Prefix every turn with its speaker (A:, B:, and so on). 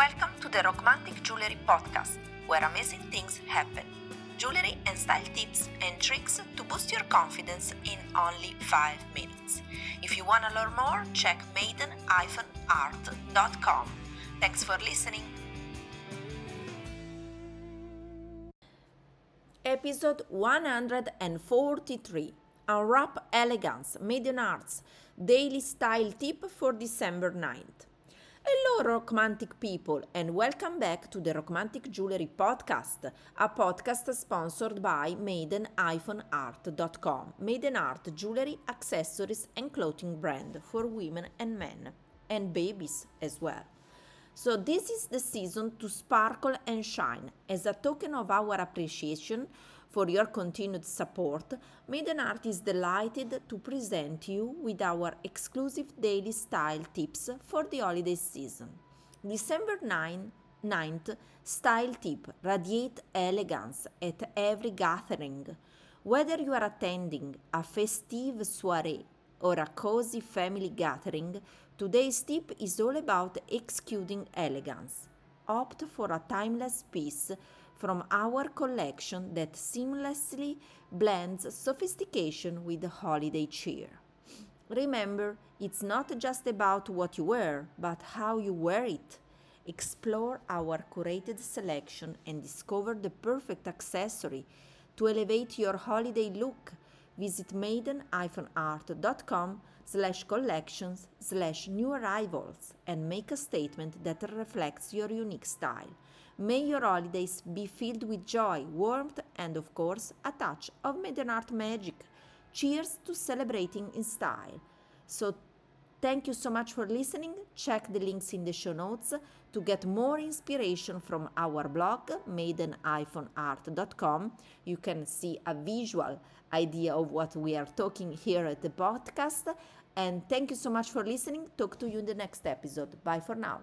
A: Welcome to the Rockmantic Jewelry Podcast, where amazing things happen. Jewelry and style tips and tricks to boost your confidence in only 5 minutes. If you want to learn more, check maiden-art.com. Thanks for listening.
B: Episode 143 Unwrap Elegance Maiden Arts Daily Style Tip for December 9th. Hello, romantic people, and welcome back to the Rockmantic Jewelry Podcast, a podcast sponsored by Maiden-Art.com, Maiden Art jewelry, accessories, and clothing brand for women and men, and babies as well. So, this is the season to sparkle and shine. As a token of our appreciation for your continued support, Maiden Art is delighted to present you with our exclusive daily style tips for the holiday season. December 9, 9th Style Tip Radiate elegance at every gathering. Whether you are attending a festive soiree or a cozy family gathering, today's tip is all about executing elegance. Opt for a timeless piece from our collection that seamlessly blends sophistication with holiday cheer. Remember, it's not just about what you wear, but how you wear it. Explore our curated selection and discover the perfect accessory to elevate your holiday look. Visit maiden-art.com slash collections slash new arrivals and make a statement that reflects your unique style. May your holidays be filled with joy, warmth, and of course, a touch of Maiden Art magic. Cheers to celebrating in style. So, thank you so much for listening. Check the links in the show notes to get more inspiration from our blog, maiden-art.com. You can see a visual idea of what we are talking here at the podcast. And thank you so much for listening. Talk to you in the next episode. Bye for now.